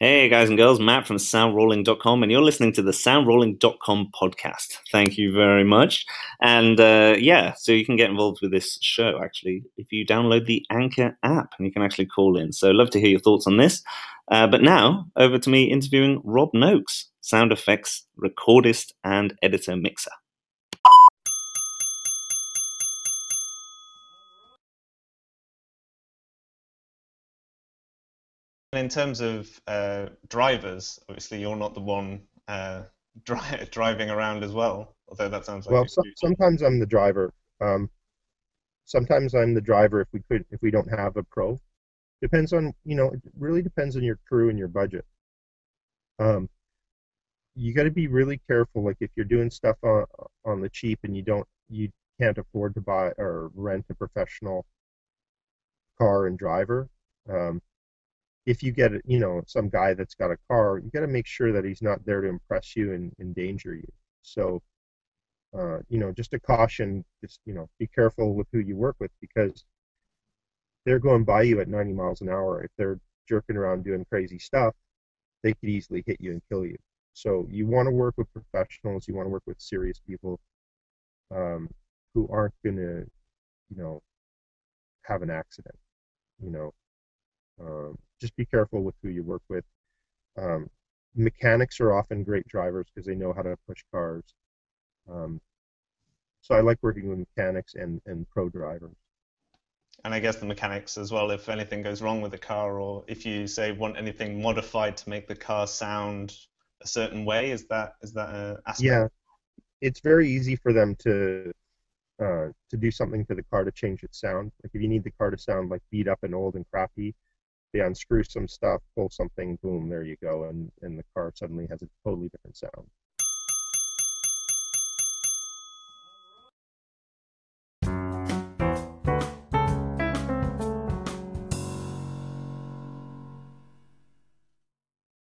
Hey, guys and girls, Matt from soundrolling.com, and you're listening to the soundrolling.com podcast. Thank you very much. And uh, yeah, so you can get involved with this show actually if you download the Anchor app and you can actually call in. So, love to hear your thoughts on this. Uh, but now, over to me interviewing Rob Nokes, sound effects recordist and editor mixer. In terms of uh, drivers, obviously you're not the one uh, dri- driving around as well. Although that sounds like well, so, sometimes I'm the driver. Um, sometimes I'm the driver if we could if we don't have a pro. Depends on you know it really depends on your crew and your budget. Um, you got to be really careful. Like if you're doing stuff on on the cheap and you don't you can't afford to buy or rent a professional car and driver. Um, if you get you know some guy that's got a car, you got to make sure that he's not there to impress you and endanger you. So, uh, you know, just a caution, just you know, be careful with who you work with because they're going by you at 90 miles an hour. If they're jerking around doing crazy stuff, they could easily hit you and kill you. So you want to work with professionals. You want to work with serious people um, who aren't going to, you know, have an accident. You know, um, just be careful with who you work with. Um, mechanics are often great drivers because they know how to push cars. Um, so I like working with mechanics and, and pro drivers. And I guess the mechanics as well, if anything goes wrong with the car, or if you say want anything modified to make the car sound a certain way, is that is that an aspect? Yeah, it's very easy for them to uh, to do something to the car to change its sound. Like if you need the car to sound like beat up and old and crappy, they unscrew some stuff, pull something, boom, there you go, and, and the car suddenly has a totally different sound.